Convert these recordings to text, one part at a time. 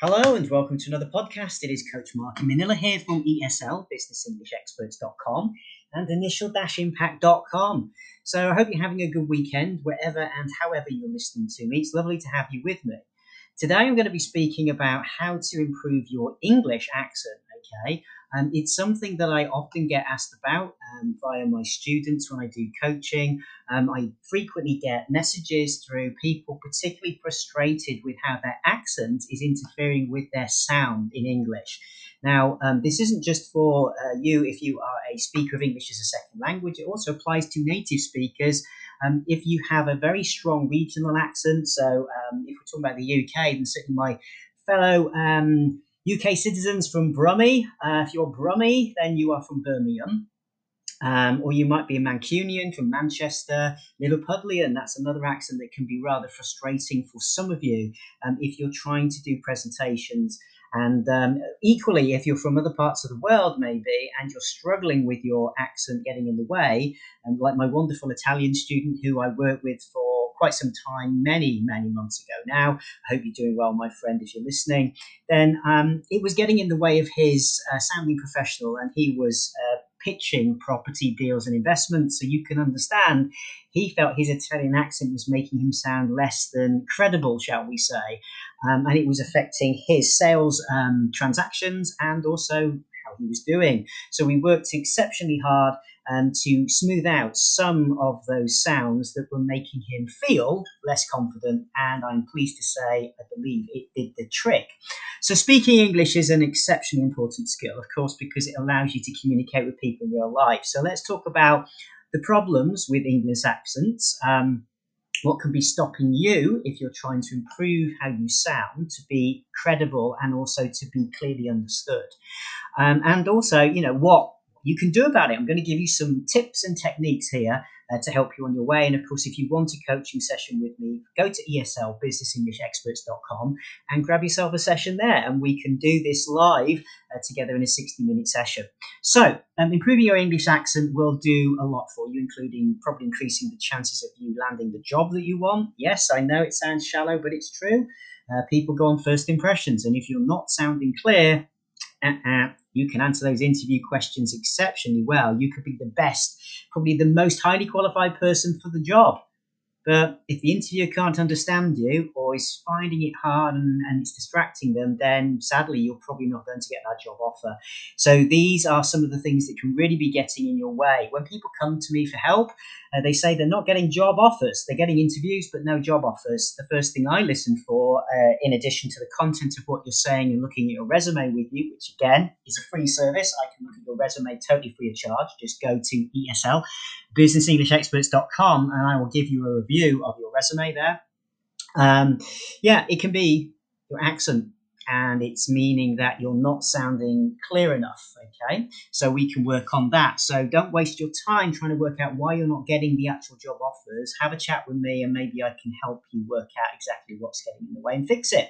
Hello and welcome to another podcast. It is Coach Mark Manila here from ESL, businessenglishexperts.com and initial-impact.com. So I hope you're having a good weekend wherever and however you're listening to me. It's lovely to have you with me. Today I'm going to be speaking about how to improve your English accent, okay? Um, it's something that I often get asked about um, via my students when I do coaching. Um, I frequently get messages through people particularly frustrated with how their accent is interfering with their sound in English. Now, um, this isn't just for uh, you if you are a speaker of English as a second language, it also applies to native speakers. Um, if you have a very strong regional accent, so um, if we're talking about the UK, then certainly my fellow um, UK citizens from Brummie. Uh, if you're Brummie, then you are from Birmingham. Um, or you might be a Mancunian from Manchester, Liverpudlian. That's another accent that can be rather frustrating for some of you um, if you're trying to do presentations. And um, equally, if you're from other parts of the world, maybe, and you're struggling with your accent getting in the way, and like my wonderful Italian student who I work with for quite some time, many, many months ago now. I hope you're doing well, my friend, if you're listening. Then um, it was getting in the way of his uh, sounding professional, and he was uh, pitching property deals and investments. So you can understand he felt his Italian accent was making him sound less than credible, shall we say. Um, and it was affecting his sales um, transactions and also how he was doing. So we worked exceptionally hard um, to smooth out some of those sounds that were making him feel less confident. And I'm pleased to say, I believe it did the trick. So, speaking English is an exceptionally important skill, of course, because it allows you to communicate with people in real life. So, let's talk about the problems with English accents. Um, what can be stopping you if you're trying to improve how you sound to be credible and also to be clearly understood um, and also you know what you can do about it. I'm going to give you some tips and techniques here uh, to help you on your way. And of course, if you want a coaching session with me, go to ESL businessenglishexperts.com and grab yourself a session there. And we can do this live uh, together in a 60 minute session. So, um, improving your English accent will do a lot for you, including probably increasing the chances of you landing the job that you want. Yes, I know it sounds shallow, but it's true. Uh, people go on first impressions. And if you're not sounding clear, uh-uh, you can answer those interview questions exceptionally well. You could be the best, probably the most highly qualified person for the job. But if the interviewer can't understand you or is finding it hard and, and it's distracting them, then sadly, you're probably not going to get that job offer. So these are some of the things that can really be getting in your way. When people come to me for help, uh, they say they're not getting job offers. They're getting interviews, but no job offers. The first thing I listen for, uh, in addition to the content of what you're saying and looking at your resume with you, which again is a free service, I can look at your resume totally free of charge. Just go to ESL, businessenglishexperts.com, and I will give you a review of your resume there. Um, yeah, it can be your accent and it's meaning that you're not sounding clear enough. Okay, so we can work on that. So don't waste your time trying to work out why you're not getting the actual job offers. Have a chat with me, and maybe I can help you work out exactly what's getting in the way and fix it.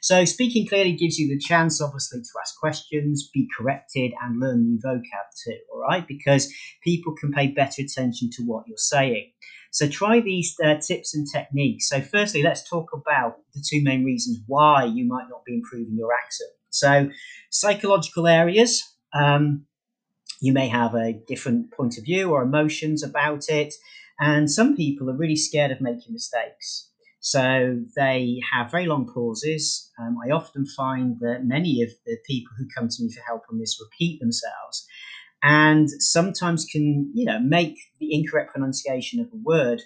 So speaking clearly gives you the chance, obviously, to ask questions, be corrected, and learn new vocab too. All right, because people can pay better attention to what you're saying. So try these uh, tips and techniques. So firstly, let's talk about the two main reasons why you might not be improving your accent. So psychological areas. Um, you may have a different point of view or emotions about it. And some people are really scared of making mistakes. So they have very long pauses. Um, I often find that many of the people who come to me for help on this repeat themselves and sometimes can you know make the incorrect pronunciation of a word,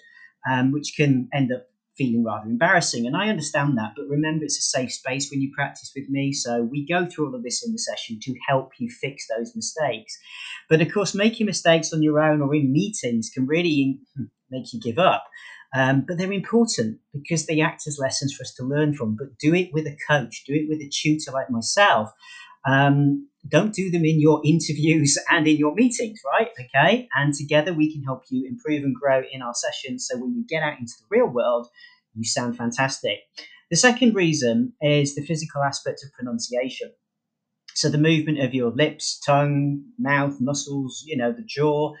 um, which can end up feeling rather embarrassing. And I understand that, but remember it's a safe space when you practice with me. So we go through all of this in the session to help you fix those mistakes. But of course, making mistakes on your own or in meetings can really make you give up. Um, but they're important because they act as lessons for us to learn from. But do it with a coach, do it with a tutor like myself. Um, don't do them in your interviews and in your meetings, right? Okay. And together we can help you improve and grow in our sessions. So when you get out into the real world, you sound fantastic. The second reason is the physical aspect of pronunciation. So the movement of your lips, tongue, mouth, muscles, you know, the jaw.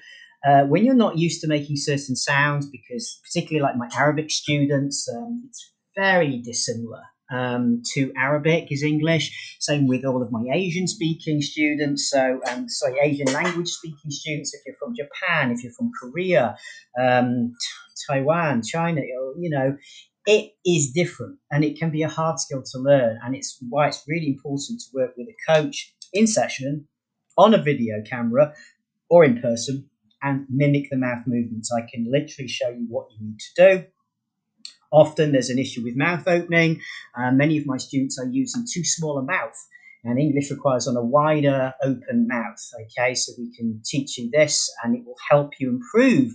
Uh, when you're not used to making certain sounds, because particularly like my Arabic students, um, it's very dissimilar um, to Arabic is English. Same with all of my Asian speaking students. So, um, sorry, Asian language speaking students. If you're from Japan, if you're from Korea, um, Taiwan, China, you know, it is different and it can be a hard skill to learn. And it's why it's really important to work with a coach in session on a video camera or in person and mimic the mouth movements. I can literally show you what you need to do Often there's an issue with mouth opening. Uh, many of my students are using too small a mouth, and English requires on a wider open mouth. Okay, so we can teach you this, and it will help you improve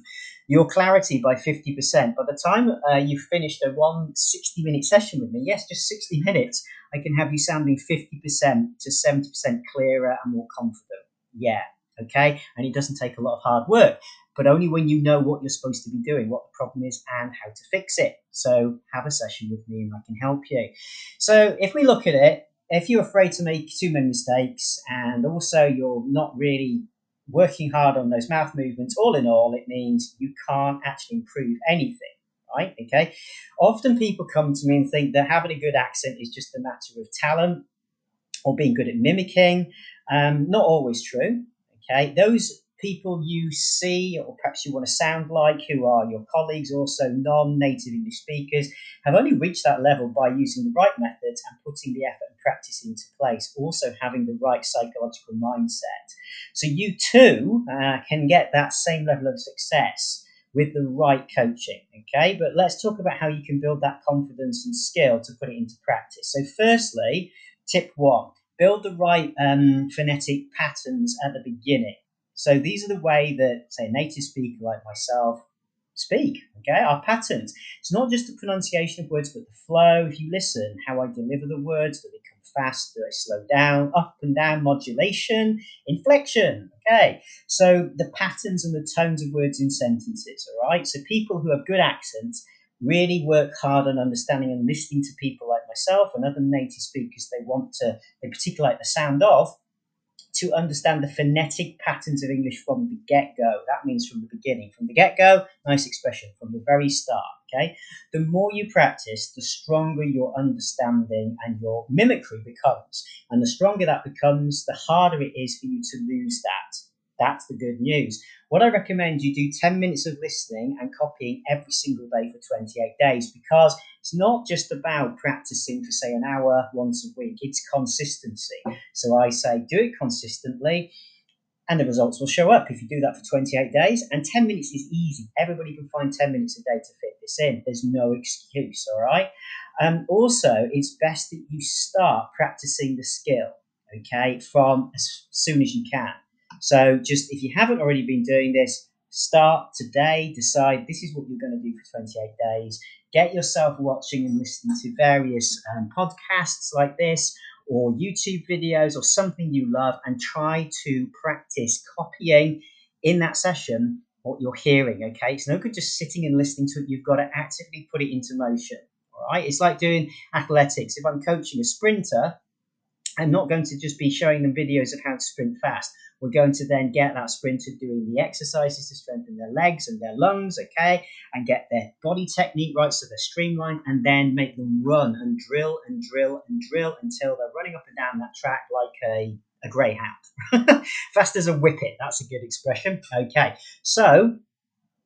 your clarity by 50%. By the time uh, you've finished a one 60 minute session with me, yes, just 60 minutes, I can have you sounding 50% to 70% clearer and more confident. Yeah, okay, and it doesn't take a lot of hard work but only when you know what you're supposed to be doing, what the problem is, and how to fix it. So have a session with me and I can help you. So if we look at it, if you're afraid to make too many mistakes and also you're not really working hard on those mouth movements, all in all, it means you can't actually improve anything. Right? Okay. Often people come to me and think that having a good accent is just a matter of talent or being good at mimicking. Um, not always true. Okay. Those people you see or perhaps you want to sound like, who are your colleagues, also non native English speakers, have only reached that level by using the right methods and putting the effort and practice into place, also having the right psychological mindset. So you too uh, can get that same level of success with the right coaching. Okay, but let's talk about how you can build that confidence and skill to put it into practice. So, firstly, tip one build the right um, phonetic patterns at the beginning. So these are the way that, say, a native speaker like myself speak. Okay, our patterns. It's not just the pronunciation of words, but the flow. If you listen, how I deliver the words, do they come fast? Do I slow down? Up and down modulation, inflection. Okay, so the patterns and the tones of words in sentences. All right. So people who have good accents really work hard on understanding and listening to people like myself and other native speakers they want to, they particularly like the sound of to understand the phonetic patterns of English from the get go. That means from the beginning. From the get go, nice expression, from the very start. Okay. The more you practice, the stronger your understanding and your mimicry becomes. And the stronger that becomes, the harder it is for you to lose that. That's the good news. What I recommend you do 10 minutes of listening and copying every single day for 28 days because it's not just about practicing for, say, an hour once a week, it's consistency. So I say do it consistently and the results will show up if you do that for 28 days. And 10 minutes is easy. Everybody can find 10 minutes a day to fit this in. There's no excuse, all right? Um, also, it's best that you start practicing the skill, okay, from as soon as you can. So just if you haven't already been doing this, start today, decide this is what you're going to do for 28 days. Get yourself watching and listening to various um, podcasts like this or YouTube videos or something you love and try to practice copying in that session what you're hearing. Okay, it's no good just sitting and listening to it, you've got to actively put it into motion. All right, it's like doing athletics. If I'm coaching a sprinter, I'm not going to just be showing them videos of how to sprint fast. We're going to then get that sprinter doing the exercises to strengthen their legs and their lungs, okay, and get their body technique right so they're streamlined, and then make them run and drill and drill and drill until they're running up and down that track like a, a greyhound. Fast as a whippet, that's a good expression. Okay, so,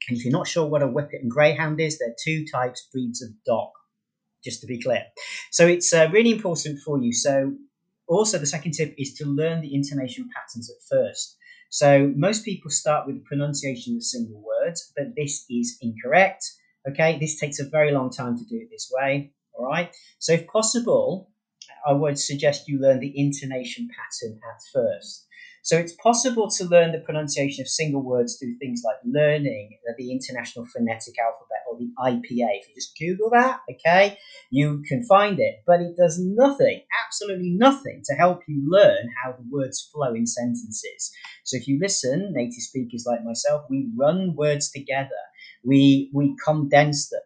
and if you're not sure what a whippet and greyhound is, they're two types, breeds of dog just to be clear. So it's uh, really important for you. So also, the second tip is to learn the intonation patterns at first. So most people start with the pronunciation of single words, but this is incorrect. Okay, this takes a very long time to do it this way. All right. So if possible, I would suggest you learn the intonation pattern at first. So it's possible to learn the pronunciation of single words through things like learning uh, the International Phonetic Alphabet or the IPA. If you just Google that, okay, you can find it. But it does nothing, absolutely nothing, to help you learn how the words flow in sentences. So if you listen, native speakers like myself, we run words together. We we condense them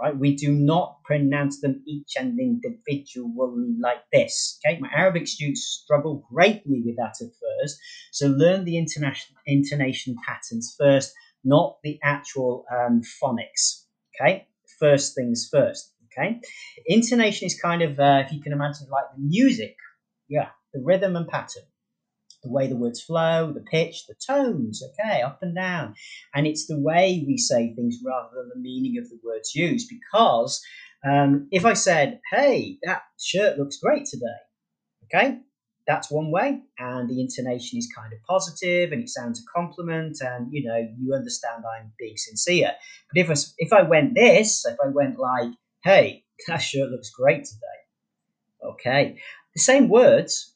right? We do not pronounce them each and individually like this. Okay, my Arabic students struggle greatly with that at first. So learn the international intonation patterns first, not the actual um, phonics. Okay, first things first. Okay, intonation is kind of, uh, if you can imagine, like the music, yeah, the rhythm and pattern, the way the words flow, the pitch, the tones, okay, up and down, and it's the way we say things rather than the meaning of the words used. Because um, if I said, "Hey, that shirt looks great today," okay, that's one way, and the intonation is kind of positive, and it sounds a compliment, and you know you understand I'm being sincere. But if I if I went this, if I went like, "Hey, that shirt looks great today," okay, the same words,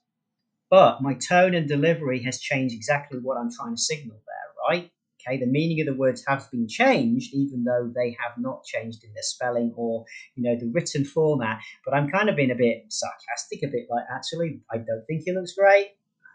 but my tone and delivery has changed exactly what I'm trying to signal there, right? Okay, the meaning of the words have been changed, even though they have not changed in their spelling or you know the written format. But I'm kind of being a bit sarcastic, a bit like, actually, I don't think he looks great.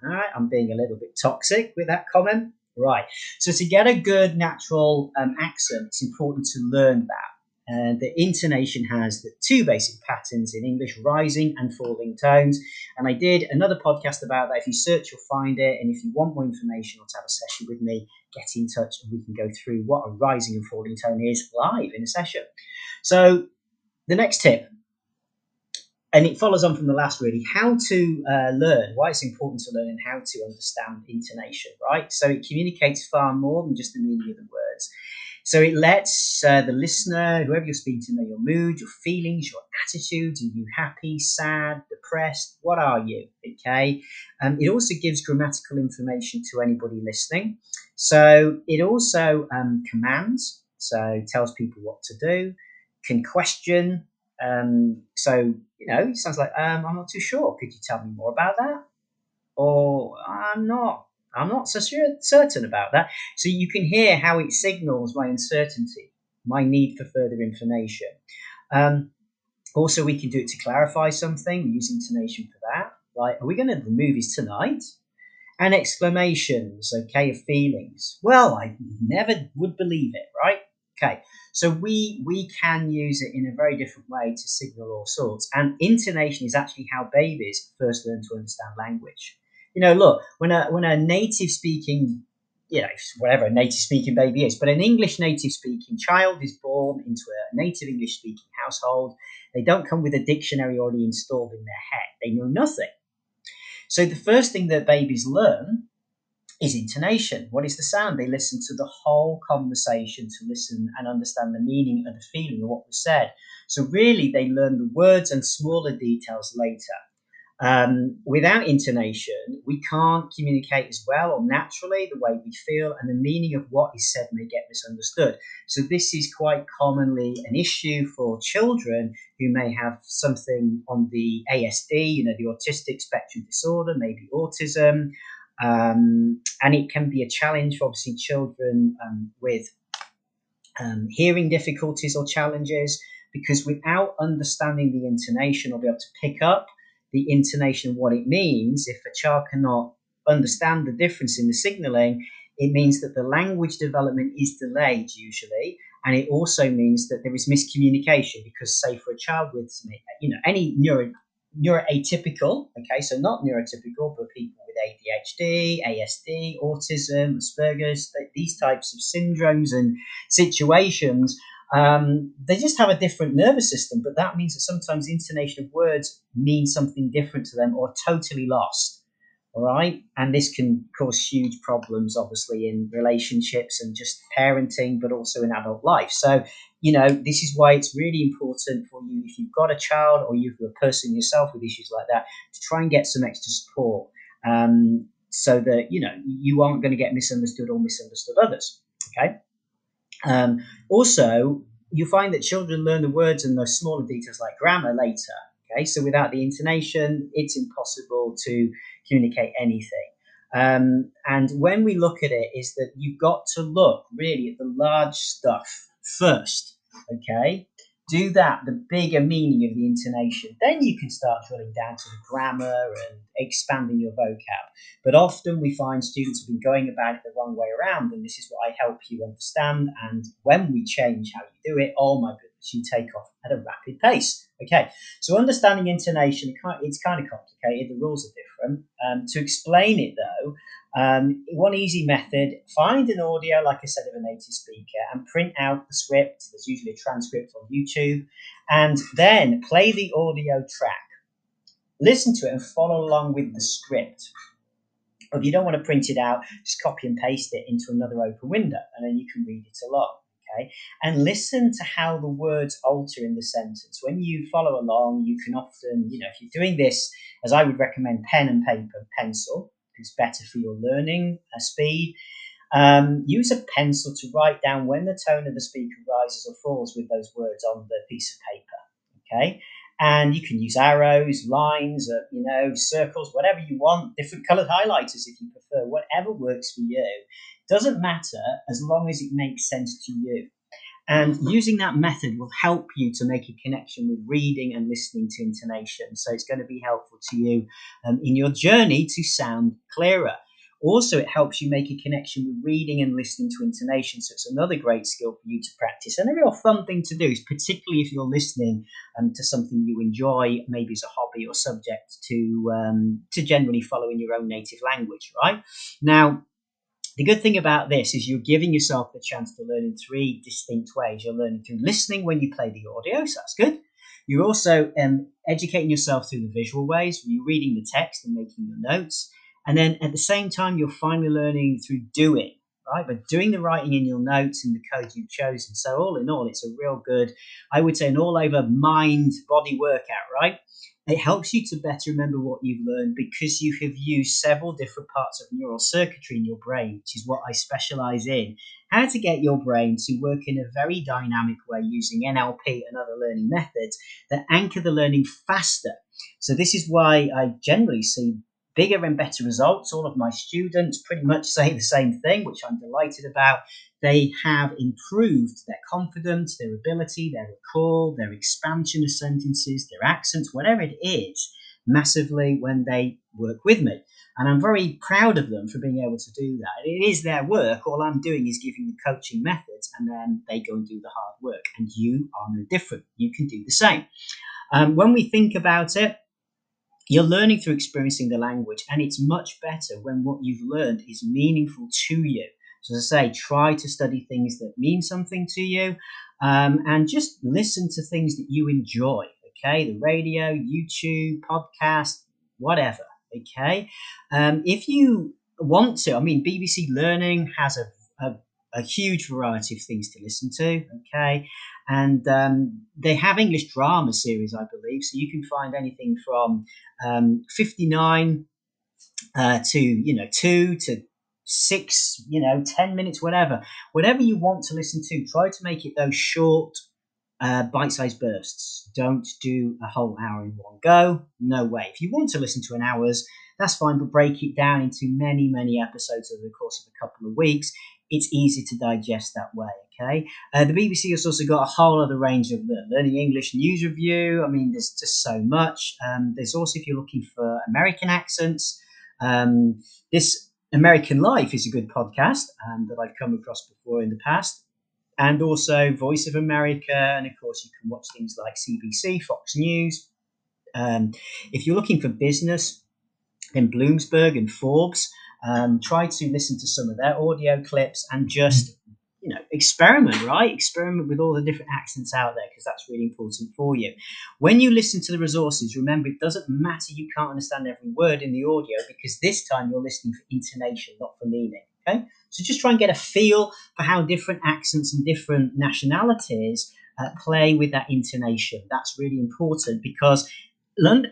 All right, I'm being a little bit toxic with that comment. Right. So to get a good natural um, accent, it's important to learn that. And the intonation has the two basic patterns in English, rising and falling tones. And I did another podcast about that. If you search, you'll find it. And if you want more information or to have a session with me, get in touch and we can go through what a rising and falling tone is live in a session. So the next tip, and it follows on from the last really, how to uh, learn, why it's important to learn and how to understand intonation, right? So it communicates far more than just the meaning of the words. So it lets uh, the listener, whoever you're speaking to, know your mood, your feelings, your attitudes. Are you happy, sad, depressed? What are you? Okay. Um, it also gives grammatical information to anybody listening. So it also um, commands, so tells people what to do, can question. Um, so, you know, it sounds like, um, I'm not too sure. Could you tell me more about that? Or I'm not I'm not so sure, certain about that. So you can hear how it signals my uncertainty, my need for further information. Um, also, we can do it to clarify something. Use intonation for that. Like, are we going to the movies tonight? And exclamations, okay, of feelings. Well, I never would believe it, right? Okay, so we we can use it in a very different way to signal all sorts. And intonation is actually how babies first learn to understand language you know, look, when a when a native speaking, you know, whatever a native speaking baby is, but an English native speaking child is born into a native English speaking household. They don't come with a dictionary already installed in their head. They know nothing. So the first thing that babies learn is intonation. What is the sound? They listen to the whole conversation to listen and understand the meaning and the feeling of what was said. So really, they learn the words and smaller details later. Um, without intonation, we can't communicate as well or naturally the way we feel, and the meaning of what is said may get misunderstood. So, this is quite commonly an issue for children who may have something on the ASD, you know, the autistic spectrum disorder, maybe autism. Um, and it can be a challenge for obviously children um, with um, hearing difficulties or challenges because without understanding the intonation or be able to pick up the intonation, what it means, if a child cannot understand the difference in the signaling, it means that the language development is delayed usually. And it also means that there is miscommunication because, say, for a child with, you know, any neuro, neuroatypical, okay, so not neurotypical, but people with ADHD, ASD, autism, Asperger's, these types of syndromes and situations, um, they just have a different nervous system, but that means that sometimes the intonation of words means something different to them or totally lost. All right. And this can cause huge problems, obviously, in relationships and just parenting, but also in adult life. So, you know, this is why it's really important for you, if you've got a child or you've a person yourself with issues like that, to try and get some extra support um, so that, you know, you aren't going to get misunderstood or misunderstood others. Okay. Um, also, you find that children learn the words and the smaller details like grammar later. Okay, so without the intonation, it's impossible to communicate anything. Um, and when we look at it, is that you've got to look really at the large stuff first. Okay, do that, the bigger meaning of the intonation. Then you can start drilling down to the grammar and expanding your vocab. But often we find students have been going about it the wrong way around, and this is what I help you understand. And when we change how you do it, oh my goodness you take off at a rapid pace. Okay, so understanding intonation, it's kind of complicated. The rules are different. Um, to explain it though, um, one easy method: find an audio, like I said, of a native speaker, and print out the script. There's usually a transcript on YouTube, and then play the audio track. Listen to it and follow along with the script. If you don't want to print it out, just copy and paste it into another open window, and then you can read it along. Okay, and listen to how the words alter in the sentence. When you follow along, you can often, you know, if you're doing this, as I would recommend, pen and paper, pencil is better for your learning uh, speed. Um, use a pencil to write down when the tone of the speaker rises or falls with those words on the piece of paper. Okay, and you can use arrows, lines, uh, you know, circles, whatever you want, different colored highlighters if you prefer, whatever works for you. Doesn't matter as long as it makes sense to you. And using that method will help you to make a connection with reading and listening to intonation. So it's going to be helpful to you um, in your journey to sound clearer. Also, it helps you make a connection with reading and listening to intonation. So it's another great skill for you to practice and a real fun thing to do, is particularly if you're listening um, to something you enjoy, maybe as a hobby or subject to um, to generally follow in your own native language. Right now. The good thing about this is you're giving yourself the chance to learn in three distinct ways. You're learning through listening when you play the audio, so that's good. You're also um, educating yourself through the visual ways, when you're reading the text and making your notes. And then at the same time, you're finally learning through doing, right? But doing the writing in your notes and the code you've chosen. So, all in all, it's a real good, I would say, an all over mind body workout, right? It helps you to better remember what you've learned because you have used several different parts of neural circuitry in your brain, which is what I specialize in. How to get your brain to work in a very dynamic way using NLP and other learning methods that anchor the learning faster. So, this is why I generally see bigger and better results. All of my students pretty much say the same thing, which I'm delighted about. They have improved their confidence, their ability, their recall, their expansion of sentences, their accents, whatever it is, massively when they work with me. And I'm very proud of them for being able to do that. It is their work. All I'm doing is giving the coaching methods, and then they go and do the hard work. And you are no different. You can do the same. Um, when we think about it, you're learning through experiencing the language, and it's much better when what you've learned is meaningful to you. So, as I say, try to study things that mean something to you um, and just listen to things that you enjoy. Okay, the radio, YouTube, podcast, whatever. Okay, um, if you want to, I mean, BBC Learning has a, a a huge variety of things to listen to. Okay, and um, they have English drama series, I believe, so you can find anything from um, fifty nine uh, to you know two to six, you know, ten minutes, whatever, whatever you want to listen to. Try to make it those short. Uh, bite-sized bursts. Don't do a whole hour in one go. No way. If you want to listen to an hour's, that's fine, but break it down into many, many episodes over the course of a couple of weeks it's easy to digest that way. Okay, uh, the BBC has also got a whole other range of learning English news review. I mean, there's just so much. Um, there's also if you're looking for American accents, um, this American Life is a good podcast um, that I've come across before in the past, and also Voice of America, and of course you can watch things like CBC, Fox News. Um, if you're looking for business, then Bloomberg and Forbes. Um, try to listen to some of their audio clips and just you know experiment right? Experiment with all the different accents out there because that's really important for you. When you listen to the resources remember it doesn't matter you can't understand every word in the audio because this time you're listening for intonation not for meaning okay? So just try and get a feel for how different accents and different nationalities uh, play with that intonation. That's really important because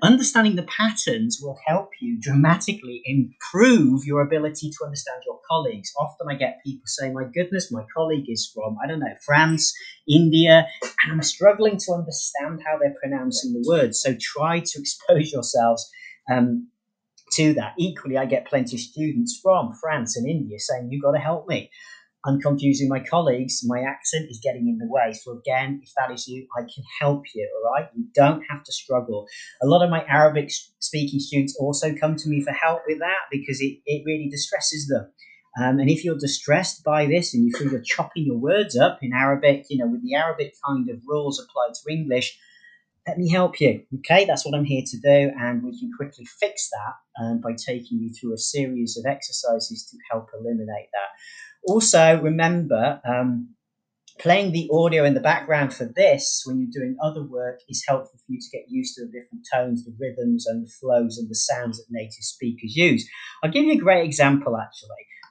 understanding the patterns will help you dramatically improve your ability to understand your colleagues. Often I get people saying, My goodness, my colleague is from, I don't know, France, India, and I'm struggling to understand how they're pronouncing the words. So try to expose yourselves um, to that. Equally, I get plenty of students from France and India saying, You've got to help me. I'm confusing my colleagues. My accent is getting in the way. So again, if that is you, I can help you. All right, you don't have to struggle. A lot of my Arabic speaking students also come to me for help with that because it, it really distresses them. Um, and if you're distressed by this and you feel you're chopping your words up in Arabic, you know, with the Arabic kind of rules applied to English, let me help you. Okay, that's what I'm here to do, and we can quickly fix that um, by taking you through a series of exercises to help eliminate that. Also, remember, um, playing the audio in the background for this when you're doing other work is helpful for you to get used to the different tones, the rhythms, and the flows and the sounds that native speakers use. I'll give you a great example actually.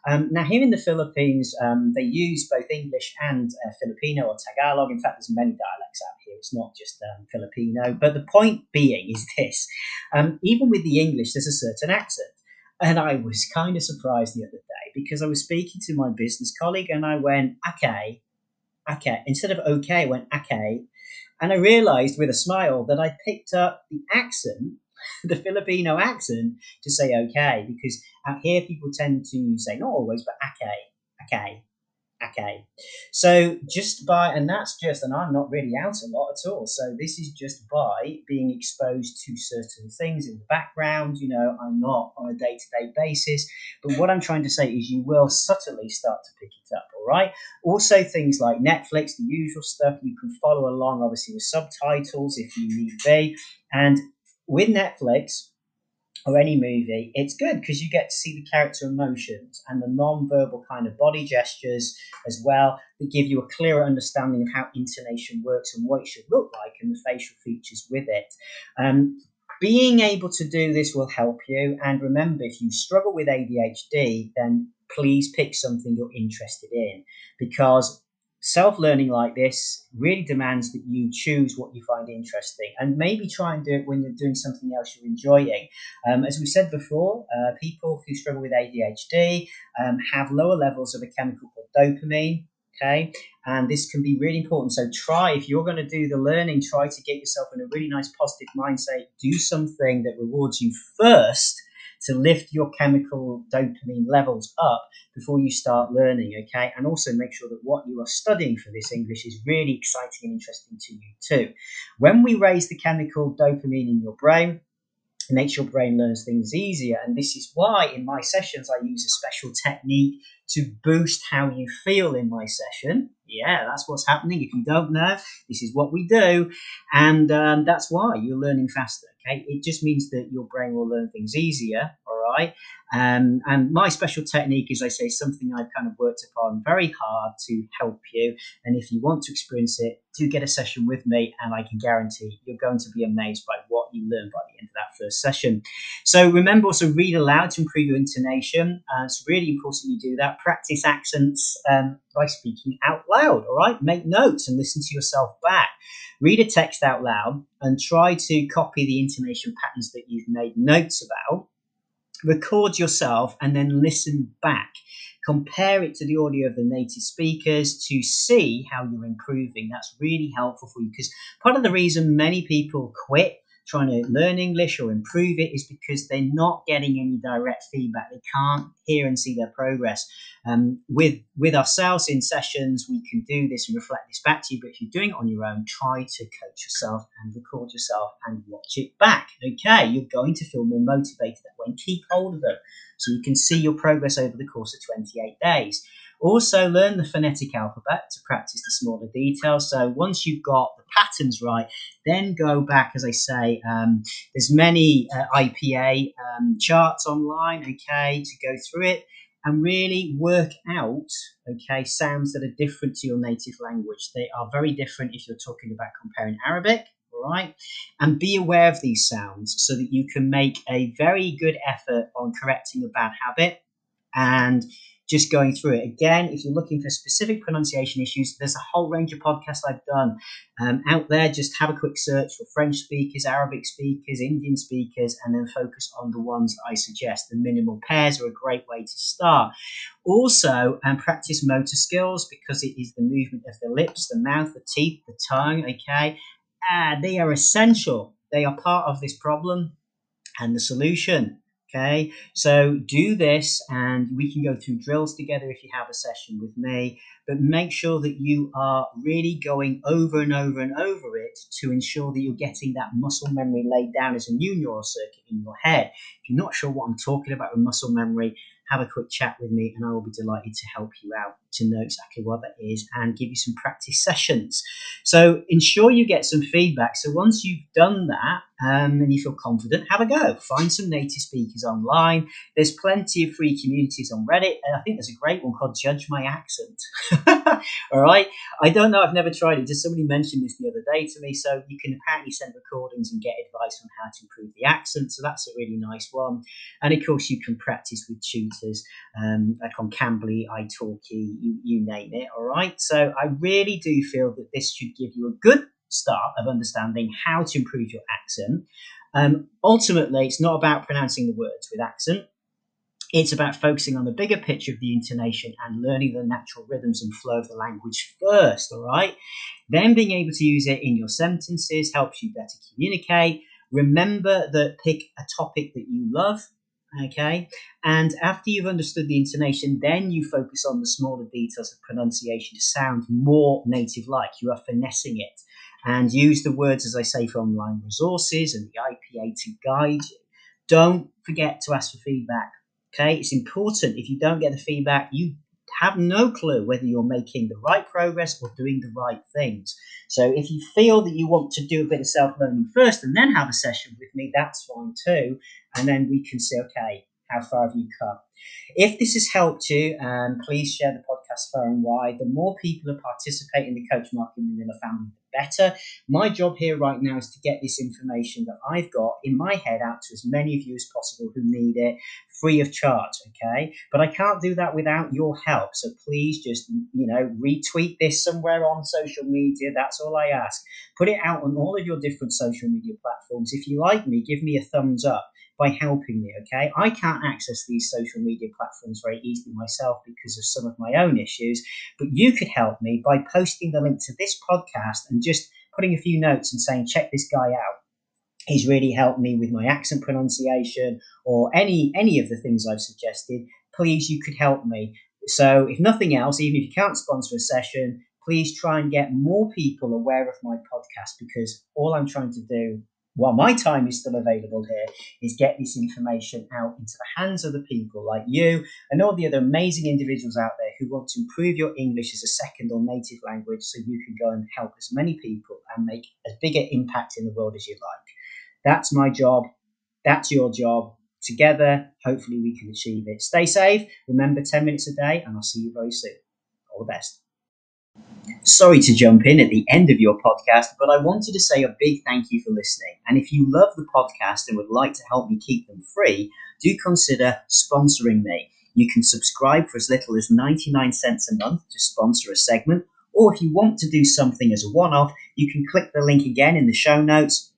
Um, now, here in the Philippines, um, they use both English and uh, Filipino or Tagalog. In fact, there's many dialects out here. It's not just um, Filipino. But the point being is this um, even with the English, there's a certain accent. And I was kind of surprised the other day because I was speaking to my business colleague and I went, okay, okay. Instead of okay, I went, okay. And I realized with a smile that I picked up the accent the Filipino accent to say okay, because out here people tend to say not always, but okay, okay, okay. So just by, and that's just, and I'm not really out a lot at all. So this is just by being exposed to certain things in the background. You know, I'm not on a day to day basis, but what I'm trying to say is you will subtly start to pick it up. All right. Also, things like Netflix, the usual stuff, you can follow along, obviously, with subtitles if you need be. And with Netflix or any movie, it's good because you get to see the character emotions and the non-verbal kind of body gestures as well that give you a clearer understanding of how intonation works and what it should look like and the facial features with it. Um, being able to do this will help you. And remember, if you struggle with ADHD, then please pick something you're interested in because self learning like this really demands that you choose what you find interesting and maybe try and do it when you're doing something else you're enjoying. Um, as we said before, uh, people who struggle with ADHD um, have lower levels of a chemical called dopamine. Okay, and this can be really important. So, try if you're going to do the learning, try to get yourself in a really nice positive mindset. Do something that rewards you first to lift your chemical dopamine levels up before you start learning, okay? And also make sure that what you are studying for this English is really exciting and interesting to you too. When we raise the chemical dopamine in your brain, it makes your brain learns things easier. And this is why in my sessions I use a special technique to boost how you feel in my session. Yeah, that's what's happening. If you don't know, this is what we do. And um, that's why you're learning faster. Okay, it just means that your brain will learn things easier. All right, um, and my special technique is, I say, something I've kind of worked upon very hard to help you. And if you want to experience it, do get a session with me, and I can guarantee you're going to be amazed by what you learn by the end of that first session. So remember also read aloud to improve your intonation. Uh, it's really important you do that. Practice accents um, by speaking out loud. All right, make notes and listen to yourself back. Read a text out loud and try to copy the intonation patterns that you've made notes about record yourself and then listen back. Compare it to the audio of the native speakers to see how you're improving. That's really helpful for you because part of the reason many people quit trying to learn English or improve it is because they're not getting any direct feedback. They can't hear and see their progress. Um, with with ourselves in sessions, we can do this and reflect this back to you. But if you're doing it on your own, try to coach yourself and record yourself and watch it back. Okay, you're going to feel more motivated that way. Keep hold of them so you can see your progress over the course of 28 days. Also, learn the phonetic alphabet to practice the smaller details. So once you've got the patterns right, then go back, as I say, um, there's many uh, IPA um, charts online, okay, to go through it and really work out, okay, sounds that are different to your native language. They are very different if you're talking about comparing Arabic all right? And be aware of these sounds so that you can make a very good effort on correcting a bad habit and just going through it. Again, if you're looking for specific pronunciation issues, there's a whole range of podcasts I've done um, out there. Just have a quick search for French speakers, Arabic speakers, Indian speakers, and then focus on the ones that I suggest. The minimal pairs are a great way to start. Also, um, practice motor skills because it is the movement of the lips, the mouth, the teeth, the tongue, okay? Uh, they are essential. They are part of this problem and the solution. Okay, so do this and we can go through drills together if you have a session with me, but make sure that you are really going over and over and over it to ensure that you're getting that muscle memory laid down as a new neural circuit in your head. If you're not sure what I'm talking about with muscle memory, have a quick chat with me, and I will be delighted to help you out to know exactly what that is and give you some practice sessions. So ensure you get some feedback. So once you've done that um, and you feel confident, have a go. Find some native speakers online. There's plenty of free communities on Reddit, and I think there's a great one called Judge My Accent. All right. I don't know. I've never tried it. Just somebody mentioned this the other day to me. So you can apparently send recordings and get advice on how to improve the accent. So that's a really nice one. And of course, you can practice with tutors um, like on Cambly, italki, you, you name it. All right. So I really do feel that this should give you a good start of understanding how to improve your accent. Um, ultimately, it's not about pronouncing the words with accent. It's about focusing on the bigger picture of the intonation and learning the natural rhythms and flow of the language first, all right? Then being able to use it in your sentences helps you better communicate. Remember that pick a topic that you love Okay. And after you've understood the intonation, then you focus on the smaller details of pronunciation to sound more native like. You are finessing it. And use the words, as I say, from online resources and the IPA to guide you. Don't forget to ask for feedback. Okay. It's important. If you don't get the feedback, you have no clue whether you're making the right progress or doing the right things. So if you feel that you want to do a bit of self learning first and then have a session with me, that's fine too. And then we can say, okay, how far have you come? If this has helped you, um, please share the podcast far and wide. The more people who participate in the Coach Marketing Manila family, the better. My job here right now is to get this information that I've got in my head out to as many of you as possible who need it free of charge. Okay. But I can't do that without your help. So please just, you know, retweet this somewhere on social media. That's all I ask. Put it out on all of your different social media platforms. If you like me, give me a thumbs up by helping me, okay? I can't access these social media platforms very easily myself because of some of my own issues, but you could help me by posting the link to this podcast and just putting a few notes and saying, check this guy out. He's really helped me with my accent pronunciation or any any of the things I've suggested. Please, you could help me. So, if nothing else, even if you can't sponsor a session, please try and get more people aware of my podcast because all I'm trying to do while my time is still available here, is get this information out into the hands of the people like you and all the other amazing individuals out there who want to improve your English as a second or native language so you can go and help as many people and make as big an impact in the world as you like. That's my job. That's your job. Together, hopefully, we can achieve it. Stay safe. Remember 10 minutes a day, and I'll see you very soon. All the best. Sorry to jump in at the end of your podcast, but I wanted to say a big thank you for listening. And if you love the podcast and would like to help me keep them free, do consider sponsoring me. You can subscribe for as little as 99 cents a month to sponsor a segment, or if you want to do something as a one off, you can click the link again in the show notes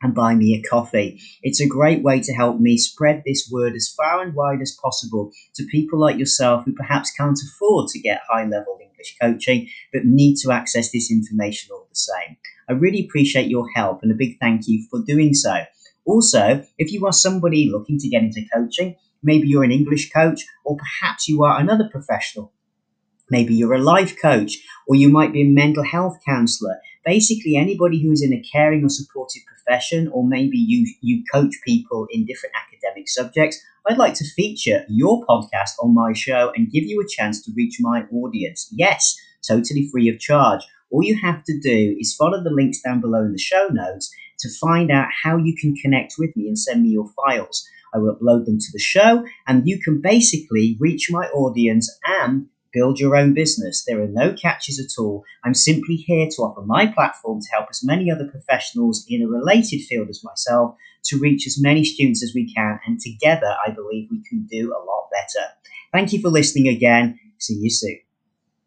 and buy me a coffee. It's a great way to help me spread this word as far and wide as possible to people like yourself who perhaps can't afford to get high level coaching but need to access this information all the same. I really appreciate your help and a big thank you for doing so. Also, if you are somebody looking to get into coaching, maybe you're an English coach or perhaps you are another professional Maybe you're a life coach, or you might be a mental health counselor. Basically, anybody who is in a caring or supportive profession, or maybe you, you coach people in different academic subjects, I'd like to feature your podcast on my show and give you a chance to reach my audience. Yes, totally free of charge. All you have to do is follow the links down below in the show notes to find out how you can connect with me and send me your files. I will upload them to the show, and you can basically reach my audience and build your own business. There are no catches at all. I'm simply here to offer my platform to help as many other professionals in a related field as myself to reach as many students as we can. And together, I believe we can do a lot better. Thank you for listening again. See you soon.